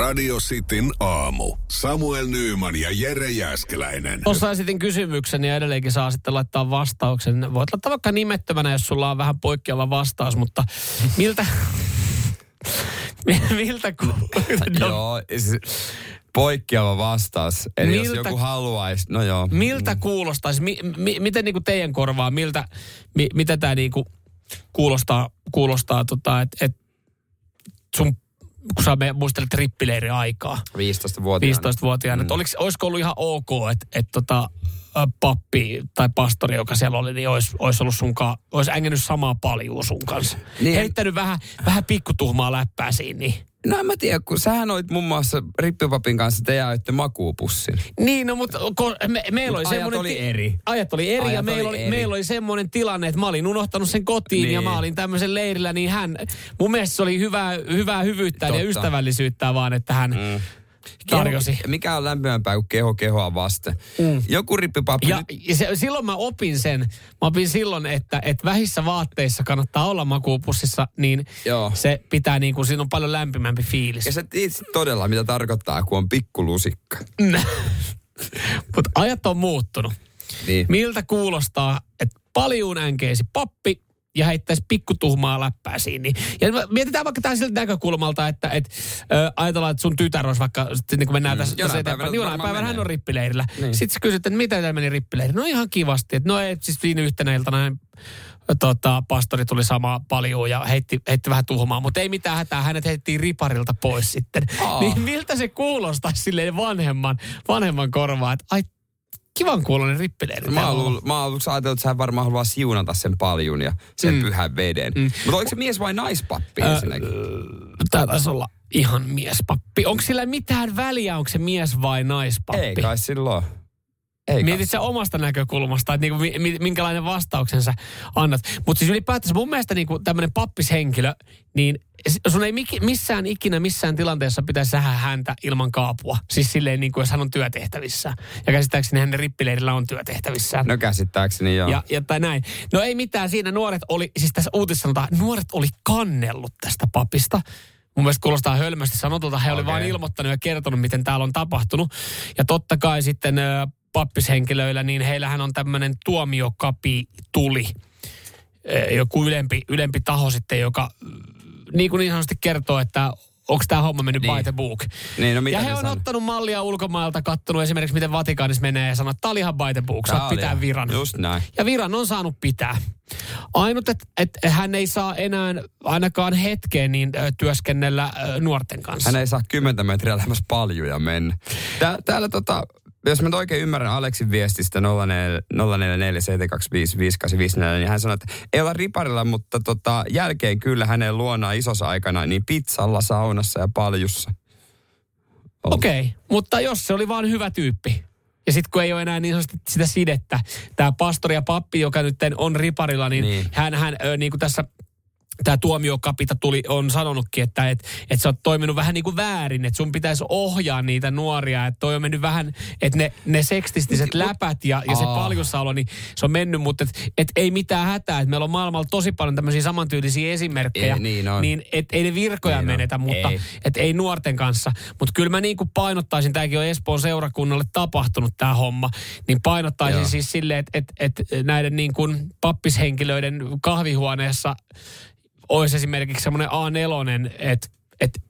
Radio Cityn aamu. Samuel Nyyman ja Jere Jäskeläinen. Tuossa esitin kysymyksen ja edelleenkin saa sitten laittaa vastauksen. Voit laittaa vaikka nimettömänä, jos sulla on vähän poikkeava vastaus, mutta miltä... miltä ku... Joo, siis poikkeava vastaus. Eli jos Miltä- joku haluaisi, no joo. Miltä kuulostaisi, mi, mi, miten niinku teidän korvaa, miltä, mi, mitä tämä niinku kuulostaa, kuulostaa tota, että et sun, kun sä me muistelet rippileiri aikaa, 15-vuotiaana. 15-vuotiaana, että oliko, olisiko ollut ihan ok, että et tota, pappi tai pastori, joka siellä oli, niin olisi, olisi ollut sunkaan, olisi ängännyt samaa paljua sun kanssa. Niin. Heittänyt vähän, vähän pikkutuhmaa läppää siinä, niin. No en mä tiedä, kun sähän olit muun muassa Rippipapin kanssa, te jaoitte makuupussin. Niin, no mutta me, meillä oli Ajat semmoinen... oli eri. Ajat oli eri ja Ajat meillä oli oli, eri. meillä oli semmoinen tilanne, että mä olin unohtanut sen kotiin niin. ja mä olin tämmöisen leirillä, niin hän... Mun mielestä se oli hyvää, hyvää hyvyyttä ja ystävällisyyttä vaan, että hän mm. Tarjosi. Keho, mikä on lämpimämpää kuin keho kehoa vasten. Mm. Joku rippipappi Ja, nyt, ja se, silloin mä opin sen, mä opin silloin, että, että vähissä vaatteissa kannattaa olla makuupussissa, niin Joo. se pitää niin kuin, siinä on paljon lämpimämpi fiilis. ja sä tiedät todella, mitä tarkoittaa, kun on pikkulusikka. Mutta ajat on muuttunut. Niin. Miltä kuulostaa, että paljon änkeisi pappi ja heittäisi pikkutuhmaa läppää siinä. Niin- Ja mietitään vaikka tämä siltä näkökulmalta, että et, ö, ajatellaan, että sun tytär olisi vaikka, sitten niin kun mennään tässä, tässä jonain eteenpäin, niin jonain päivänä hän on rippileirillä. Niin. Sitten sä kysyt, että mitä tämä meni rippileirillä? No ihan kivasti. Että no ei, siis siinä yhtenä iltana tota, pastori tuli samaa paljon ja heitti, heitti vähän tuhmaa, mutta ei mitään hätää, hänet heitettiin riparilta pois sitten. Aa. Niin miltä se kuulostaa silleen vanhemman, vanhemman korvaa, että ai kivan kuulonen rippileiri. Mä oon luullut- mä oon aluksi ajatellut, että sä varmaan haluaa siunata sen paljun ja sen mm. pyhän veden. Mm. Mutta oliko se mies vai naispappi ensinnäkin? Tämä taisi olla ihan miespappi. Onko sillä mitään väliä, onko se mies vai naispappi? Ei kai silloin. Ei kai. Mietit sä omasta näkökulmasta, että niinku, mi- mi- minkälainen vastauksen sä annat. Mutta siis ylipäätänsä mun mielestä niinku tämmöinen pappishenkilö, niin sun ei missään ikinä missään tilanteessa pitäisi sähä häntä ilman kaapua. Siis silleen niin kuin jos hän on työtehtävissä. Ja käsittääkseni hänen rippileirillä on työtehtävissään. No käsittääkseni joo. Ja, ja tai näin. No ei mitään, siinä nuoret oli, siis tässä uutisessa sanotaan, nuoret oli kannellut tästä papista. Mun mielestä kuulostaa hölmästi sanotulta. He oli Okei. vain ilmoittanut ja kertonut, miten täällä on tapahtunut. Ja totta kai sitten pappishenkilöillä, niin heillähän on tämmöinen tuomiokapi tuli. Joku ylempi, ylempi taho sitten, joka mm, niin kuin niin sanotusti kertoo, että onko tämä homma mennyt Niin. by the book. Niin, no mitä ja he on ottanut mallia ulkomailta, kattonut esimerkiksi, miten Vatikaanissa menee ja sanoo, että tämä oli ihan by the book, saat pitää viran. Just näin. Ja viran on saanut pitää. Ainut, että et hän ei saa enää ainakaan hetkeen niin työskennellä nuorten kanssa. Hän ei saa 10 metriä lähemmäs paljuja mennä. Tää, täällä tota, jos mä nyt oikein ymmärrän Aleksin viestistä 0447255854, niin hän sanoi, että ei olla riparilla, mutta tota, jälkeen kyllä hänen luonaan isossa aikana, niin pizzalla, saunassa ja paljussa. Okei, okay, mutta jos se oli vaan hyvä tyyppi. Ja sitten kun ei ole enää niin sanotusti sitä sidettä, tämä pastori ja pappi, joka nyt on riparilla, niin, niin. Niin. hän, hän ö, niin kuin tässä tämä tuomiokapita tuli, on sanonutkin, että et, et sä oot toiminut vähän niin kuin väärin, että sun pitäisi ohjaa niitä nuoria, että toi on mennyt vähän, että ne, ne sekstistiset läpät ja, ja se paljussaolo, niin se on mennyt, mutta et, et ei mitään hätää, että meillä on maailmalla tosi paljon tämmöisiä samantyylisiä esimerkkejä, Ei, niin on. niin et, ei ne virkoja Niin on. menetä, mutta Ei. et ei nuorten kanssa. Mutta kyllä mä niin kuin painottaisin, tämäkin on Espoon seurakunnalle tapahtunut tämä homma, niin painottaisin Joo. siis silleen, että et, et näiden niin kuin pappishenkilöiden kahvihuoneessa olisi esimerkiksi semmoinen A4, että et,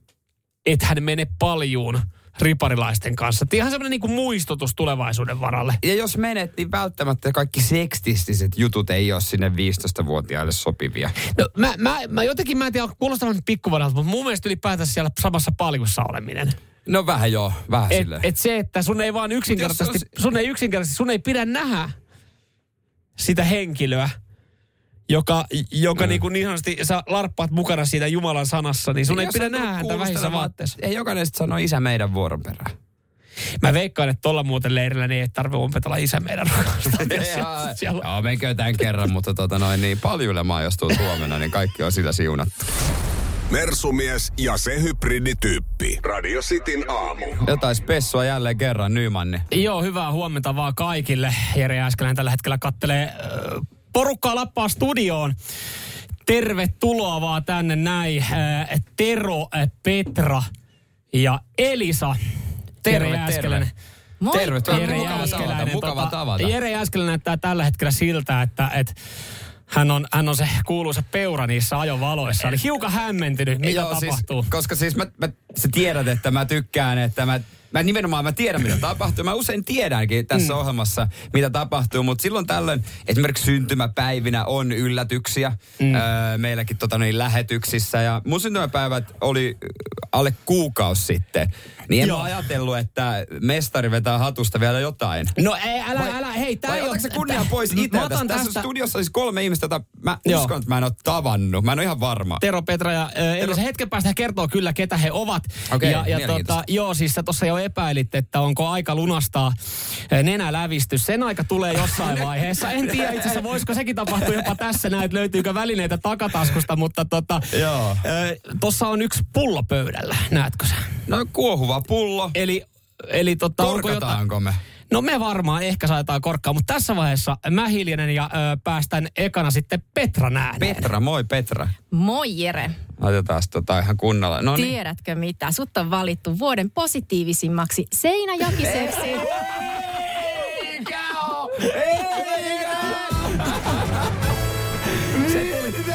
et hän mene paljuun riparilaisten kanssa. Et ihan semmoinen niin muistutus tulevaisuuden varalle. Ja jos menet, niin välttämättä kaikki sekstistiset jutut ei ole sinne 15-vuotiaille sopivia. No, mä, mä, mä jotenkin, mä en tiedä, kuulostaa vähän pikkuvanalta, mutta mun mielestä ylipäätänsä siellä samassa paljussa oleminen. No vähän joo, vähän Et, silleen. et se, että sun ei vaan yksinkertaisesti, jos- sun ei yksinkertaisesti, sun ei pidä nähdä sitä henkilöä, joka, joka mm. niin, kuin niin sanotusti, sä larppaat mukana siitä Jumalan sanassa, niin sun ei Jos pidä nähdä häntä vähissä vaatteessa. Ei jokainen sit sano isä meidän vuoron perään. Mä veikkaan, että tuolla muuten leirillä niin ei tarvitse umpetella isä meidän siellä. Joo, menkö tämän kerran, mutta tota noin, niin paljulemaan, jos tulet huomenna, niin kaikki on sillä siunattu. Mersumies ja se hybridityyppi. Radio Cityn aamu. Jotain spessua jälleen kerran, Nymanni. Joo, hyvää huomenta vaan kaikille. Jere Jääskeläinen tällä hetkellä kattelee äh, porukkaa Lappaa studioon. Tervetuloa vaan tänne näin. Äh, Tero, äh, Petra ja Elisa. Terve, terve. Moi. Tervetuloa. Jere Mukava tavata, Jääskeläinen. mukava tavata. Jere Jääskeläinen näyttää tällä hetkellä siltä, että, että hän on, hän on se kuuluisa peura niissä ajovaloissa. Eli hiukan hämmentynyt, mitä Joo, tapahtuu. Siis, koska siis mä, mä, sä tiedät, että mä tykkään, että mä Mä nimenomaan mä tiedän, mitä tapahtuu. Mä usein tiedänkin tässä mm. ohjelmassa, mitä tapahtuu, mutta silloin tällöin esimerkiksi syntymäpäivinä on yllätyksiä mm. öö, meilläkin tota, niin, lähetyksissä. Ja mun syntymäpäivät oli alle kuukausi sitten. Niin en Joo. ajatellut, että mestari vetää hatusta vielä jotain. No ei, älä, Vai- älä, hei, tää ei ole- se kunnia pois itse? Tässä, tästä- studiossa on siis kolme ihmistä, jota mä Joo. uskon, että mä en ole tavannut. Mä en ole ihan varma. Tero, Petra ja äh, Elisa. Hetken päästä kertoo kyllä, ketä he ovat. Okei, ja, ja tota, joo, siis sä tuossa jo epäilit, että onko aika lunastaa nenälävistys. Sen aika tulee jossain vaiheessa. En tiedä itse asiassa, voisiko sekin tapahtua jopa tässä näin, että löytyykö välineitä takataskusta, mutta tota, tossa on yksi pullo pöydällä, näetkö sä? No kuohuva pullo. Eli, eli tota, onko jotain... Korkataanko me? No me varmaan ehkä saetaan korkkaa, mutta tässä vaiheessa mä hiljenen ja ö, päästän ekana sitten Petran ääneen. Petra, moi Petra. Moi Jere. Laitetaan tota ihan kunnolla. No niin. Tiedätkö mitä? Sut on valittu vuoden positiivisimmaksi Seinäjokiseksi.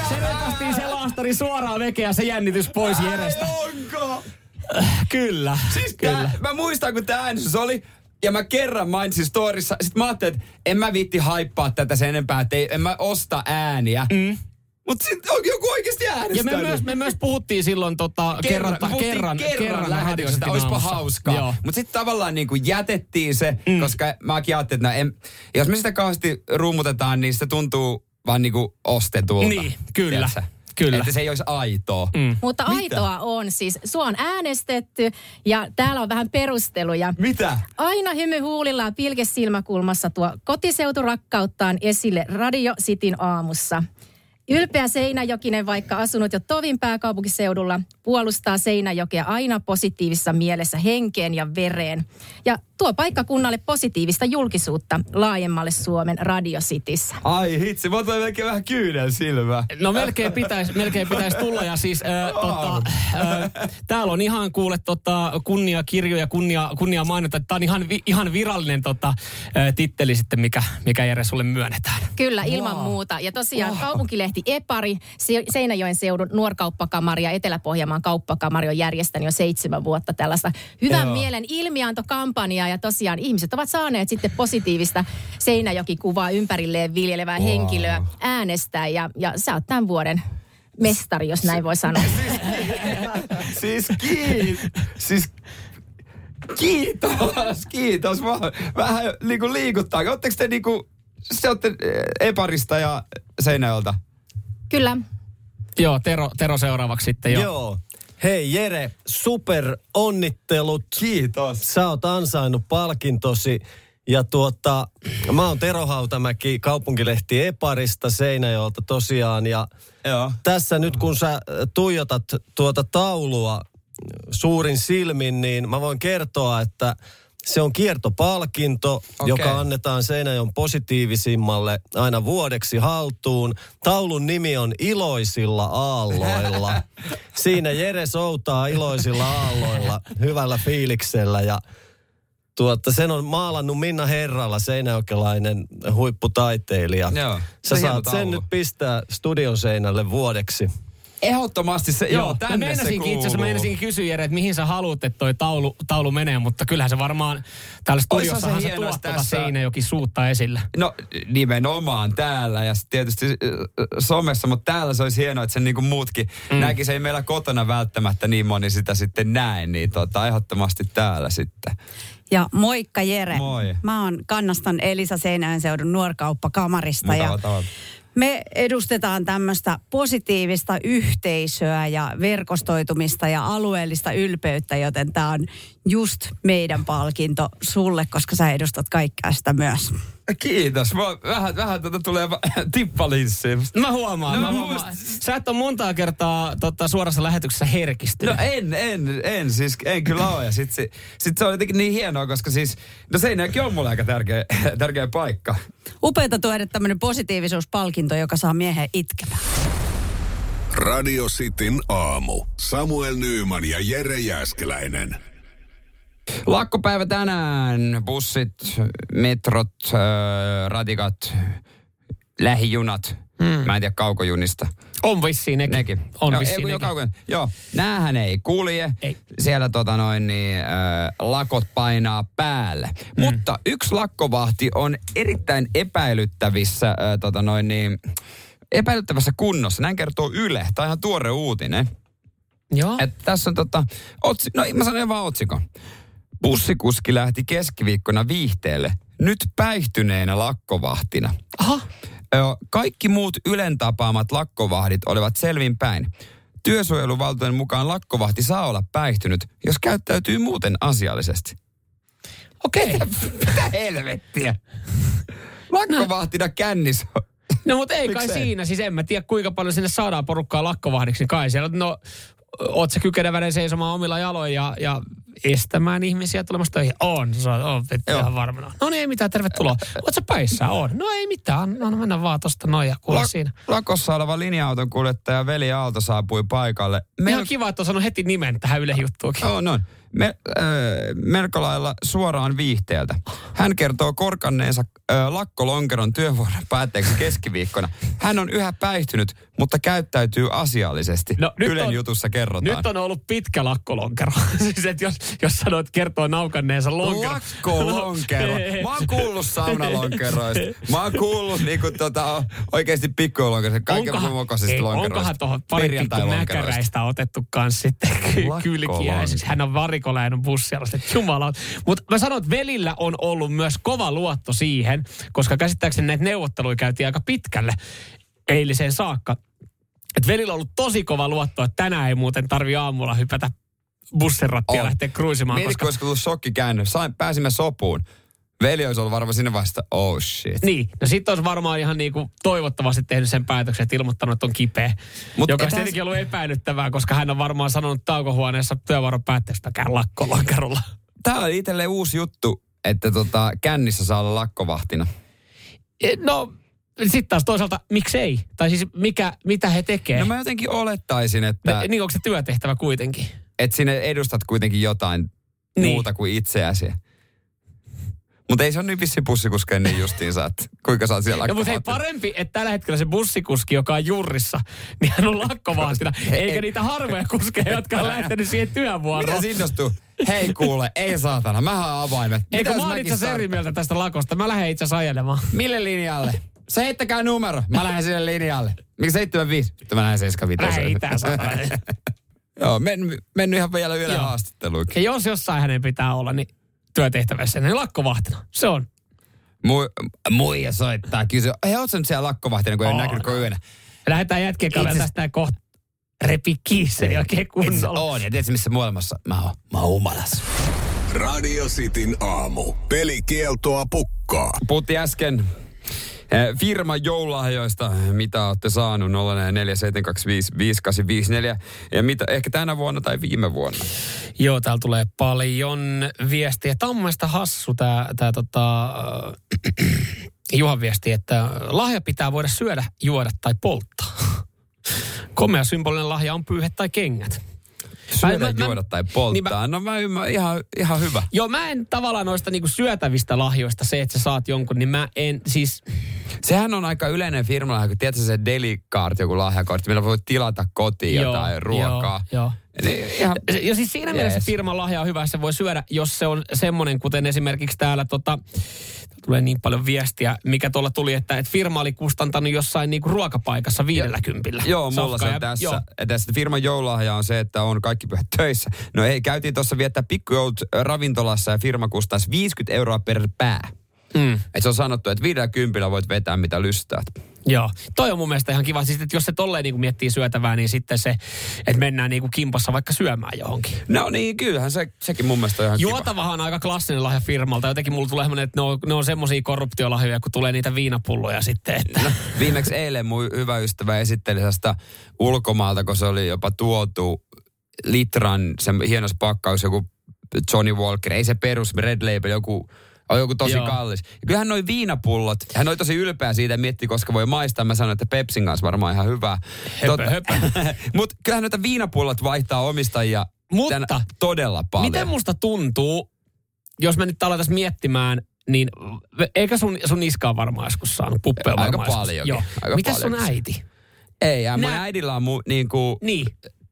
Se vetästiin se laastari suoraan vekeä se jännitys pois Jerestä. Onko? Kyllä, Siis kyllä. tää, mä muistan, kun tämä äänestys oli, ja mä kerran mainitsin storissa, sit mä ajattelin, että en mä viitti haippaa tätä sen enempää, että ei, en mä osta ääniä. Mm. Mut sit on joku oikeasti Ja äänestänyt. me myös, me myös puhuttiin silloin tota, kerran, me puhuttiin kerran, kerran, lähetyksestä, olisipa hauskaa. Mutta sitten tavallaan niin kuin jätettiin se, mm. koska mäkin ajattelin, että no en, jos me sitä kauheasti rummutetaan, niin se tuntuu vaan niin kuin ostetulta. Niin, kyllä, Tiedätkö? Kyllä. Että se ei olisi aitoa. Mm. Mutta aitoa on siis. Sua on äänestetty ja täällä on vähän perusteluja. Mitä? Aina hymy huulillaan pilke silmäkulmassa tuo kotiseuturakkauttaan esille Radio Cityn aamussa. Ylpeä Seinäjokinen, vaikka asunut jo tovin pääkaupunkiseudulla, puolustaa Seinäjokea aina positiivisessa mielessä henkeen ja vereen. Ja tuo paikkakunnalle positiivista julkisuutta laajemmalle Suomen Radio Cityssä. Ai hitsi, mä otan melkein vähän kyynel silmä. No melkein pitäisi melkein pitäis tulla ja siis äh, tota, äh, täällä on ihan kuule tota, kunnia kirjoja, kunnia, kunnia mainita. Tämä on ihan, vi, ihan virallinen tota, äh, titteli sitten, mikä, mikä Jere sulle myönnetään. Kyllä, ilman muuta. Ja tosiaan wow. kaupunkilehti Epari, Se- Seinäjoen seudun nuorkauppakamari ja Etelä-Pohjanmaan kauppakamari on järjestänyt jo seitsemän vuotta tällaista hyvän Joo. mielen ilmiantokampanjaa. Ja tosiaan ihmiset ovat saaneet sitten positiivista Seinäjoki-kuvaa ympärilleen viljelevää Wow. henkilöä äänestää. Ja, ja sä oot tämän vuoden mestari, jos näin voi sanoa. siis kiitos. Siis kiitos, kiitos. Vähän niinku liikuttaa. Oletteko te niinku, se olette eh, Eparista ja Seinäjolta? Kyllä. Joo, Tero, Tero seuraavaksi sitten jo. Joo. Hei Jere, super onnittelut. Kiitos. Sä oot ansainnut palkintosi. Ja tuota, mä oon Tero Hautamäki, kaupunkilehti Eparista Seinäjoelta tosiaan. Ja Joo. tässä nyt kun sä tuijotat tuota taulua suurin silmin, niin mä voin kertoa, että se on kiertopalkinto, Okei. joka annetaan Seinäjoen positiivisimmalle aina vuodeksi haltuun. Taulun nimi on Iloisilla aalloilla. Siinä Jere soutaa iloisilla aalloilla, hyvällä fiiliksellä ja tuota, sen on maalannut Minna Herralla, seinäjokelainen huipputaiteilija. Joo. Se Sä saat sen nyt pistää studion seinälle vuodeksi. Ehdottomasti se, joo, mä tänne se meinasinkin kuuluu. itse asiassa, mä meinasinkin kysyä Jere, että mihin sä haluat, että toi taulu, taulu menee, mutta kyllähän se varmaan täällä se studiossahan se hieno, tuot tuota tässä- Seinäjoki suutta esille. No nimenomaan täällä ja tietysti somessa, mutta täällä se olisi hienoa, että sen niinku muutkin mm. näkisi. Ei meillä kotona välttämättä niin moni sitä sitten näe, niin tota, ehdottomasti täällä sitten. Ja moikka Jere. Moi. Mä oon kannastan Elisa Seinäjön seudun nuorkauppakamarista. Mukava ja tavata. Me edustetaan tämmöistä positiivista yhteisöä ja verkostoitumista ja alueellista ylpeyttä, joten tämä on just meidän palkinto sulle, koska sä edustat kaikkea sitä myös. Kiitos. Mä, vähän, vähän tätä tulee va- tippalinssi. Mä huomaan, No, mä huomaan. Sä et ole montaa kertaa tota, suorassa lähetyksessä herkistynyt. No en, en, en, siis en kyllä ole. Ja sit se, sit se on jotenkin niin hienoa, koska siis, no Seinäjoki on mulle aika tärkeä, tärkeä paikka. Upeata tuoda tämmöinen positiivisuuspalkinto, joka saa miehen itkemään. Radio Cityn aamu. Samuel Nyyman ja Jere Jäskeläinen. Lakkopäivä tänään. Bussit, metrot, äh, ratikat, lähijunat. Hmm. Mä en tiedä kaukojunista. On vissiin nekin. Nekin. On joo, vissiin ei, nekin. Joo, näähän ei kulje. Ei. Siellä tota noin, niin, äh, lakot painaa päälle. Mm. Mutta yksi lakkovahti on erittäin epäilyttävissä, äh, tota noin, niin, epäilyttävässä kunnossa. Näin kertoo Yle. Tämä on ihan tuore uutinen. Joo. Et tässä on tota, otsi, no mä sanon vaan otsikon. Bussikuski lähti keskiviikkona viihteelle, nyt päihtyneenä lakkovahtina. Aha. Kaikki muut Ylen tapaamat lakkovahdit olivat selvinpäin. Työsuojeluvaltojen mukaan lakkovahti saa olla päihtynyt, jos käyttäytyy muuten asiallisesti. Okei. Mitä helvettiä? Lakkovahtina kännis. No mutta ei kai Miksei? siinä. Siis en mä tiedä kuinka paljon sinne saadaan porukkaa lakkovahdiksi. Niin kai siellä, no oot sä kykeneväinen seisomaan omilla jaloin ja, ja estämään ihmisiä tulemasta töihin? On, sä oot, oot ihan varmana. No niin, ei mitään, tervetuloa. Oot sä päissä? On. No ei mitään, no, no mennään vaan tosta noin ja kuule La- siinä. lakossa oleva linja-auton kuljettaja Veli Aalto saapui paikalle. Ihan kiva, että on sanonut heti nimen tähän Yle juttuukin. On, on. Me, äh, melko lailla suoraan viihteeltä. Hän kertoo korkanneensa äh, lakkolonkeron työvuoron päätteeksi keskiviikkona. Hän on yhä päihtynyt, mutta käyttäytyy asiallisesti. No, nyt Ylen on- jutussa kerrotaan. Nyt on ollut pitkä lakkolonkero. siis että jos, jos sanoit kertoo naukanneensa lonkero. Lakkolonkero. Mä oon kuullut saunalonkeroista. Mä oon kuullut niinku tota, oikeesti pikkulonkeroista. Kaiken kokoisista ei, lonkeroista. onkohan tuohon pari pikku mäkäräistä otettu kans sitten kylkiäiseksi. Hän on varikolla ja hän on bussialla. Sitten Jumala. Mutta mä sanon, että Velillä on ollut myös kova luotto siihen, koska käsittääkseni näitä neuvotteluja käytiin aika pitkälle eiliseen saakka. Että Velillä on ollut tosi kova luotto, että tänään ei muuten tarvi aamulla hypätä bussirattia lähteä cruisimaan, Mieti, koska koska tullut shokkikäännös. Sain, pääsimme sopuun. Veli olisi ollut varmaan sinne vasta, oh shit. Niin, no sitten olisi varmaan ihan niinku toivottavasti tehnyt sen päätöksen, että ilmoittanut, että on kipeä. Mut joka et olisi hän- tietenkin ollut epäilyttävää, koska hän on varmaan sanonut taukohuoneessa työvuoron päätteestä, käy lakkolonkerolla. Tämä oli itselleen uusi juttu, että tota, kännissä saa olla lakkovahtina. E, No, sitten taas toisaalta, miksei? Tai siis mikä, mitä he tekee? No mä jotenkin olettaisin, että, Me, niin onko se työtehtävä kuitenkin? että sinne edustat kuitenkin jotain niin. muuta kuin itseäsi. Mutta ei se ole niin vissi bussikuskeen niin justiinsa, että kuinka oot siellä No, mutta hei, parempi, että tällä hetkellä se bussikuski, joka on jurrissa, niin hän on lakkovahtina, eikä niitä harvoja kuskeja, jotka on lähtenyt siihen työvuoroon. Mitä innostuu? Hei kuule, ei saatana, mä haen avaimet. Eikö mä oon itse asiassa eri mieltä tästä lakosta? Mä lähden itse asiassa ajelemaan. Mille linjalle? Se heittäkää numero. Mä lähden sille linjalle. Miksi 75? Sitten mä lähden 75. Lähden itään. Joo, men, mennyt ihan vielä Joo. haastatteluikin. Ja jos jossain hänen pitää olla, niin työtehtävässä, niin lakkovahtina. Se on. Mu, muija soittaa, kysyy, hei, oot sä nyt siellä lakkovahtina, kun ei ole näkynyt kuin yönä? Lähdetään jätkien kanssa tästä kohta repi oikein Itse kunnolla. on, ja tiedätkö missä maailmassa? Mä oon, mä oon humalassa. Radio Cityn aamu. Pelikieltoa pukkaa. Puhuttiin äsken firman joululahjoista, mitä olette saanut 0447255854 ja mitä ehkä tänä vuonna tai viime vuonna. Joo, täällä tulee paljon viestiä. Mielestä hassu tämä, tämä tota, äh, Juhan viesti, että lahja pitää voida syödä, juoda tai polttaa. Komea symbolinen lahja on pyyhe tai kengät. Syödä, mä- mä- juoda tai niin polttaa. No mä ymmärrän, ihan, ihan hyvä. Joo, mä en tavallaan noista niinku syötävistä lahjoista se, että sä saat jonkun, niin mä en siis... Sehän on aika yleinen firmalahja, kun tiedätkö se Delicard, joku lahjakortti, millä voi tilata kotiin Joo, jotain ruokaa. Joo, joo. Ihan, Ja siis siinä mielessä firman lahja on hyvä, se voi syödä, jos se on semmoinen, kuten esimerkiksi täällä tota, tulee niin paljon viestiä, mikä tuolla tuli, että, että firma oli kustantanut jossain niinku ruokapaikassa viidellä kympillä. Joo, mulla se on ja- tässä. Joo. Tässä firman joululahja on se, että on kaikki pyhät töissä. No ei, käytiin tuossa viettää pikkujoulut ravintolassa ja firma kustaisi 50 euroa per pää. Mm, Et se on sanottu, että viidellä kympillä voit vetää mitä lystäät. joo. Toi on mun mielestä ihan kiva. Siis, että jos se tolleen niinku miettii syötävää, niin sitten se, että mennään niinku kimpassa vaikka syömään johonkin. No niin, kyllähän se, sekin mun mielestä on ihan kiva. Juotavahan on aika klassinen lahja firmalta. Jotenkin mulla tulee semmoinen, että ne on, ne on semmoisia korruptiolahjoja, kun tulee niitä viinapulloja sitten. Että. No, viimeksi eilen mun hyvä ystävä esitteli sellaista ulkomaalta, kun se oli jopa tuotu litran, se hienos pakkaus, joku Johnny Walker, ei se perus Red Label, joku On joku tosi Joo. kallis. Ja kyllähän noi viinapullot, hän oli tosi ylpeä siitä mietti, koska voi maistaa. Mä sanoin, että Pepsin kanssa varmaan ihan hyvää. Höpö, höpö. Mutta kyllähän noita viinapullot vaihtaa omistajia Mutta tän- todella paljon. Miten musta tuntuu, jos me nyt aletaan miettimään, niin eikä sun, sun iska on varmaan joskus saanut puppeja Aika varmaan. Joo. Aika Mitäs sun äiti? Ei, ja mun äidillä on mu, niinku, Niin.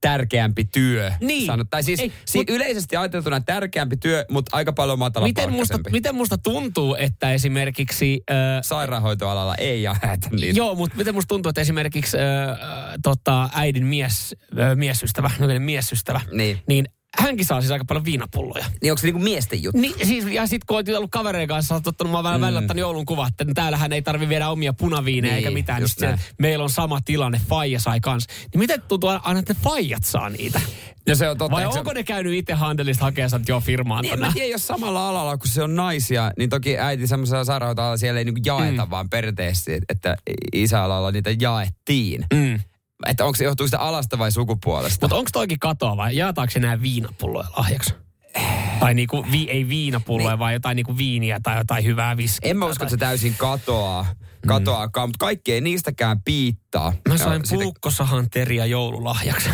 Tärkeämpi työ. Niin. Sanot, tai siis Ei, si- mut- yleisesti ajateltuna tärkeämpi työ, mutta aika paljon matala Miten musta, miten musta tuntuu, että esimerkiksi... Äh, Sairaanhoitoalalla ei jaeta niitä. Joo, mutta miten musta tuntuu, että esimerkiksi äh, tota, äidin mies, äh, miesystävä, no, miesystävä, Niin. niin hänkin saa siis aika paljon viinapulloja. Niin onko se niinku miesten juttu? Niin, siis, ja sitten kun oot ollut kavereiden kanssa, oot ottanut mä vähän mm. välillä ottanut joulun kuva, että täällähän ei tarvi viedä omia punaviineja Niin, eikä mitään. just Niin sit meillä on sama tilanne, faija sai kans. Niin miten tuntuu aina, että faijat saa niitä? No se on totta. Vai eikö se- onko ne käynyt itse handelista hakemaan jo firmaan Niin, mä tiedä, jos samalla alalla, kun se on naisia, niin toki äiti semmoisella sairaanhoitoalalla siellä ei niinku jaeta, mm. vaan perinteisesti, että isäalalla niitä jaettiin. Mm. Että onko se johtuu sitä alasta vai sukupuolesta? Mutta onko toikin katoa vai jaetaanko se nämä viinapulloja lahjaksi? Tai niinku, vi, ei viinapulloja, niin. vaan jotain niinku viiniä tai jotain hyvää viskiä. En mä usko, että se täysin katoaa, katoaakaan, mutta kaikki ei niistäkään piittaa. Mm. Mä sain puukkosahan teriä joululahjaksi.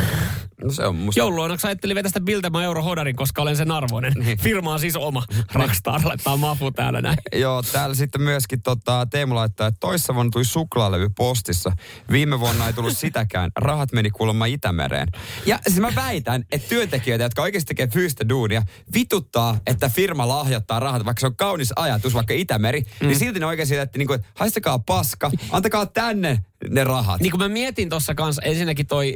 No se on musta. Joululoinaksi ajattelin vetä sitä Biltema Eurohodarin, koska olen sen arvoinen. Niin. Firma on siis oma. Rockstar laittaa mafu täällä näin. Joo, täällä sitten myöskin tota, Teemu laittaa, että toissa vuonna tuli suklaalevy postissa. Viime vuonna ei tullut sitäkään. Rahat meni kuulemma Itämereen. Ja siis mä väitän, että työntekijöitä, jotka oikeasti tekee fyysistä duunia, vituttaa, että firma lahjoittaa rahat, vaikka se on kaunis ajatus, vaikka Itämeri, mm. niin silti ne oikein sillä, että niinku, että haistakaa paska, antakaa tänne ne rahat. Niin kuin mä mietin tuossa kanssa, ensinnäkin toi,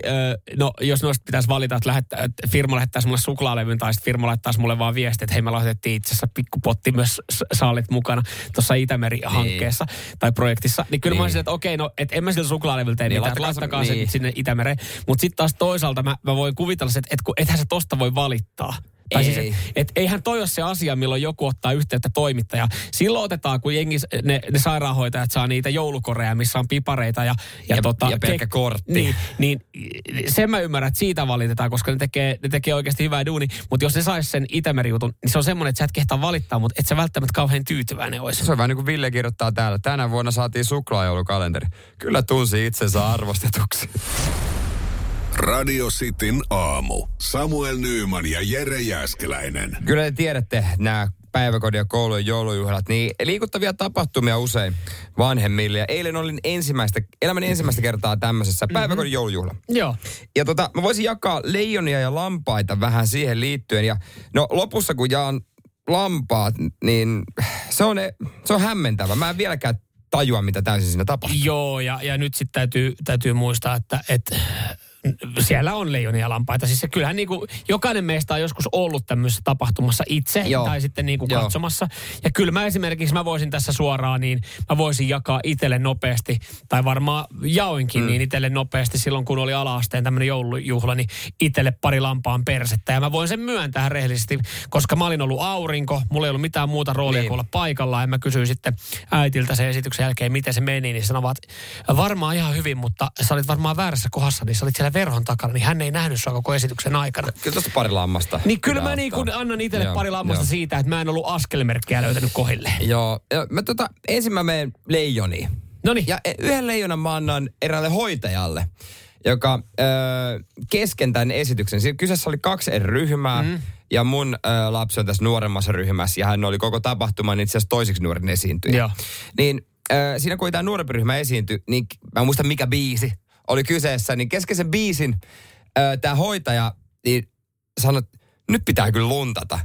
no jos noista pitäisi valita, että, lähettää, että firma lähettäisi mulle suklaalevyn tai sitten firma laittaisi mulle vaan viesti, että hei me lahjoitettiin itse asiassa pikkupotti myös saalit mukana tuossa Itämeri-hankkeessa tai projektissa. Niin kyllä niin. mä Niin. olisin, että okei, no et en mä sillä suklaalevyltä tee Niin, mitään, että laittakaa laittakaa se- se niin. nyt sinne Itämereen. Mutta sitten taas toisaalta mä, mä voin kuvitella, se, että et, kun ethän sä tosta voi valittaa. Tai Ei. siis, et, et eihän toi ole se asia, milloin joku ottaa yhteyttä toimittaja. Silloin otetaan, kun jengi, ne, ne sairaanhoitajat saa niitä joulukoreja, missä on pipareita ja, ja, Ja- tota, ja pelkkä kortti. Niin, niin sen mä ymmärrän, että siitä valitetaan, koska ne tekee, ne tekee oikeasti hyvää duuni. Mutta jos ne sais sen Itämeri-jutun, niin se on semmoinen, että sä et kehtaa valittaa, mutta et sä välttämättä kauhean tyytyväinen olisi. Se on vähän niin kuin Ville kirjoittaa täällä. Tänä vuonna saatiin suklaajoulukalenteri. Kyllä tunsi itsensä arvostetuksi. Radio Cityn aamu. Samuel Nyyman ja Jere Jäskeläinen. Kyllä te tiedätte nämä päiväkodin ja koulujen joulujuhlat, niin liikuttavia tapahtumia usein vanhemmille. Ja eilen olin ensimmäistä, elämäni ensimmäistä kertaa tämmöisessä päiväkodin joulujuhla. Joo. Ja tota, mä voisin jakaa leijonia ja lampaita vähän siihen liittyen. Ja no lopussa kun jaan lampaat, niin se on, se on hämmentävä. Mä en vieläkään tajua, mitä täysin siinä tapahtuu. Joo, ja, ja nyt sitten täytyy, täytyy muistaa, että, että siellä on leijonia lampaita. Siis se, kyllähän niin kuin, jokainen meistä on joskus ollut tämmöisessä tapahtumassa itse Joo. tai sitten niin kuin katsomassa. Ja kyllä mä esimerkiksi, mä voisin tässä suoraan, niin mä voisin jakaa itselle nopeasti, tai varmaan jaoinkin mm. niin itselle nopeasti silloin, kun oli ala-asteen tämmöinen joulujuhla, niin itselle pari lampaan persettä. Ja mä voin sen myöntää rehellisesti, koska mä olin ollut aurinko, mulla ei ollut mitään muuta roolia niin. kuin olla paikalla. Ja mä kysyin sitten äitiltä sen esityksen jälkeen, miten se meni, niin sanovat, varmaan ihan hyvin, mutta sä olit varmaan väärässä kohdassa, niin sä olit siellä verhon takana, niin hän ei nähnyt sua koko esityksen aikana. Kyllä tosta pari lammasta. Niin kyllä mä niin kun annan itselle pari lammasta siitä, että mä en ollut askelmerkkiä löytänyt kohille. Joo, ja mä tota, ensin mä menen leijoniin. No niin, Ja e- yhden leijonan mä annan eräälle hoitajalle, joka ö, kesken tämän esityksen, siinä kyseessä oli kaksi eri ryhmää, mm. ja mun ö, lapsi on tässä nuoremmassa ryhmässä, ja hän oli koko tapahtuman itse asiassa toiseksi nuorin esiintyjä. Joo. Niin ö, siinä kun tämä nuorempi ryhmä esiintyi, niin mä en muista mikä biisi oli kyseessä, niin kesken sen biisin tämä hoitaja niin sanoi, nyt pitää kyllä luntata.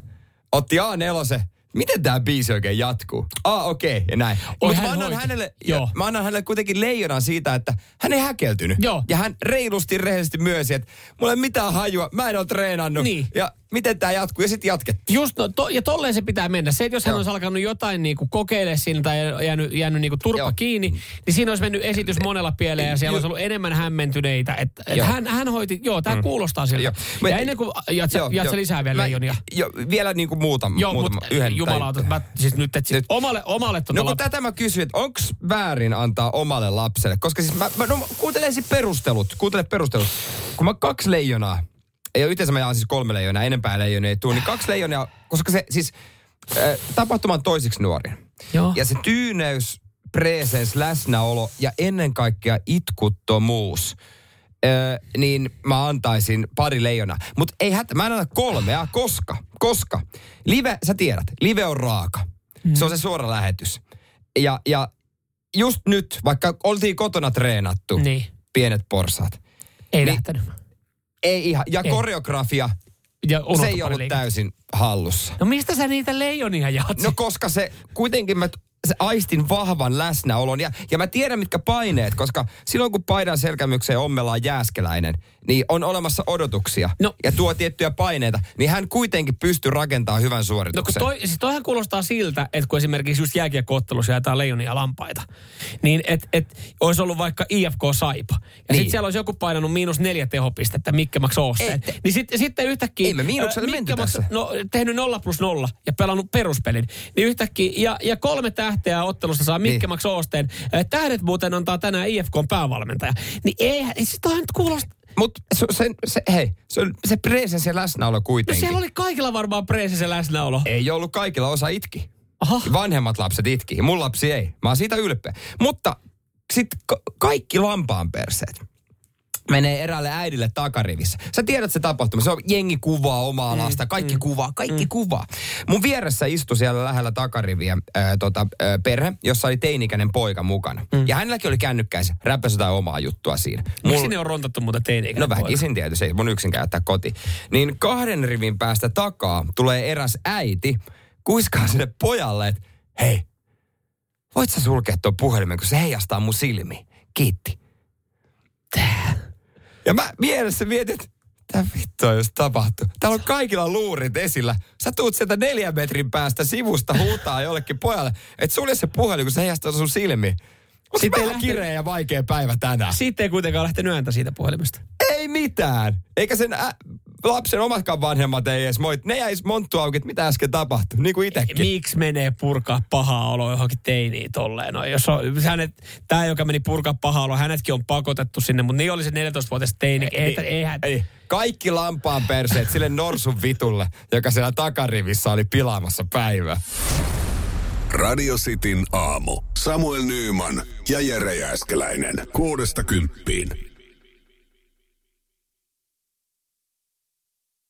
Otti A4, miten tämä biisi oikein jatkuu? Ah, okei, okay, ja näin. Mutta mä annan hänelle, Joo. mä annan hänelle kuitenkin leijonan siitä, että hän ei häkeltynyt. Joo. Ja hän reilusti rehellisesti myönsi, että mulla ei mitään hajua, mä en ole treenannut. Niin. Ja miten tämä jatkuu, ja sitten jatkettiin. Just no, to, ja tolleen se pitää mennä. Se, että jos hän Joo. olisi alkanut jotain niinku kokeilemaan siinä tai jäänyt, jäänyt niinku turpa Joo. kiinni, niin siinä olisi mennyt esitys monella pieleen ja siellä olisi ollut enemmän hämmentyneitä. Et, et hän, hän hoiti, joo, tämä mm. kuulostaa siltä. Joo. Ja Mä- ennen kuin jat, Joo, jat joo. lisää vielä leijonia. Jo, vielä niin kuin muutama, Joo, muutama mutta yhden. jumalauta, tai- mä, siis nyt, et, Nyt. Omalle, omalle No kun lap- tätä mä kysyin, että onko väärin antaa omalle lapselle? Koska siis mä, mä no, kuuntele ensin perustelut, kuuntele perustelut. Kun mä kaksi leijonaa, ja yhteensä mä jaan siis kolme leijonaa, enempää leijonia ei tule, niin kaksi leijonaa, koska se siis äh, tapahtuman toisiksi nuorin. Joo. Ja se tyyneys, presens, läsnäolo ja ennen kaikkea itkuttomuus, öö, niin mä antaisin pari leijona. Mutta ei hätä, mä en anna kolmea, koska, koska live, sä tiedät, live on raaka. Mm. Se on se suora lähetys. Ja, ja just nyt, vaikka oltiin kotona treenattu, Niin. pienet porsaat, Ei Niin. lähtenyt. Ei ihan, ja Ei. koreografia, Ja se ei ollut liikettä. täysin hallussa. No mistä sä niitä leijonia jaat? No koska se kuitenkin mä se aistin vahvan läsnäolon. Ja, ja mä tiedän, mitkä paineet, koska silloin kun paidan selkämykseen ommellaan jääskeläinen, niin on olemassa odotuksia No. ja tuo tiettyjä paineita, niin hän kuitenkin pystyy rakentamaan hyvän No kun suorituksen. toi, siis toihan kuulostaa siltä, että kun esimerkiksi just jääkiekkoottelussa jaetaan leijonia ja lampaita, niin et, et olisi ollut vaikka IFK Saipa. Ja niin. Sitten siellä olisi joku painanut miinus neljä tehopistettä Mikke Max. Niin sitten, sitten yhtäkkiä... Ei me miinukselle ää, menty tässä. No tehnyt nolla plus nolla ja pelannut peruspelin. Niin yhtäkkiä, ja, ja kolme tähteä ottelusta saa Mikke Niin. Max Oosteen. Ää, Tähdet muuten antaa tänään IFK päävalmentaja. Niin siis toihan nyt kuulostaa... Mutta se, se, se, hei, se, se presens ja läsnäolo No kuitenkin. siellä oli kaikilla varmaan se läsnäolo. Ei ollut kaikilla osa itki. Aha. Vanhemmat lapset itki. Mun lapsi ei. Mä oon siitä ylpeä. Mutta sitten ka- kaikki lampaan perseet menee eräälle äidille takarivissä. Sä tiedät se tapahtuma. Se on jengi kuvaa omaa Mm, lasta. Kaikki kuvaa, kaikki kuvaa. Mun vieressä istui siellä lähellä takariviä ää, tota, ää, perhe, jossa oli teinikäinen poika mukana. Ja hänelläkin oli kännykkäissä. Räppäsi jotain omaa juttua siinä. Miksi Mulla- ne on rontattu muuten teini-ikäinen No väkisin tietysti, ei mun yksin käyttää koti. Niin kahden rivin päästä takaa tulee eräs äiti, kuiskaa sinne pojalle, että hei, voit sä sulkea tuon puhelimen, kun se heijastaa mun silmiin. Kiitti. Ja mä mielessä mietin, että mitä vittua jos tapahtuu. Täällä on kaikilla luurit esillä. Sä tuut sieltä neljän metrin päästä sivusta huutaa jollekin pojalle, että sulje se puhelin, kun se heijastaa sun silmiin. Sitten vähän lähte- kireä ja vaikea päivä tänään. Siitä ei kuitenkaan lähtenyt ääntä siitä puhelimesta. Ei mitään. Eikä sen ä- lapsen omatkaan vanhemmat ei edes moit. Ne jäis monttu auki, että mitä äsken tapahtui. Niin kuin itekin. Miksi menee purkaa pahaa oloa johonkin teiniin tolleen? No, jos on, hänet, tämä, joka meni purkaa pahaa oloa, hänetkin on pakotettu sinne, mutta niin oli se 14-vuotias teini. Ei, ei, eihän, Ei. Kaikki lampaan perseet sille norsun vitulle, joka siellä takarivissä oli pilaamassa päivää. Radio Cityn aamu. Samuel Nyyman ja Jere Jääskeläinen. Kuudesta kymppiin.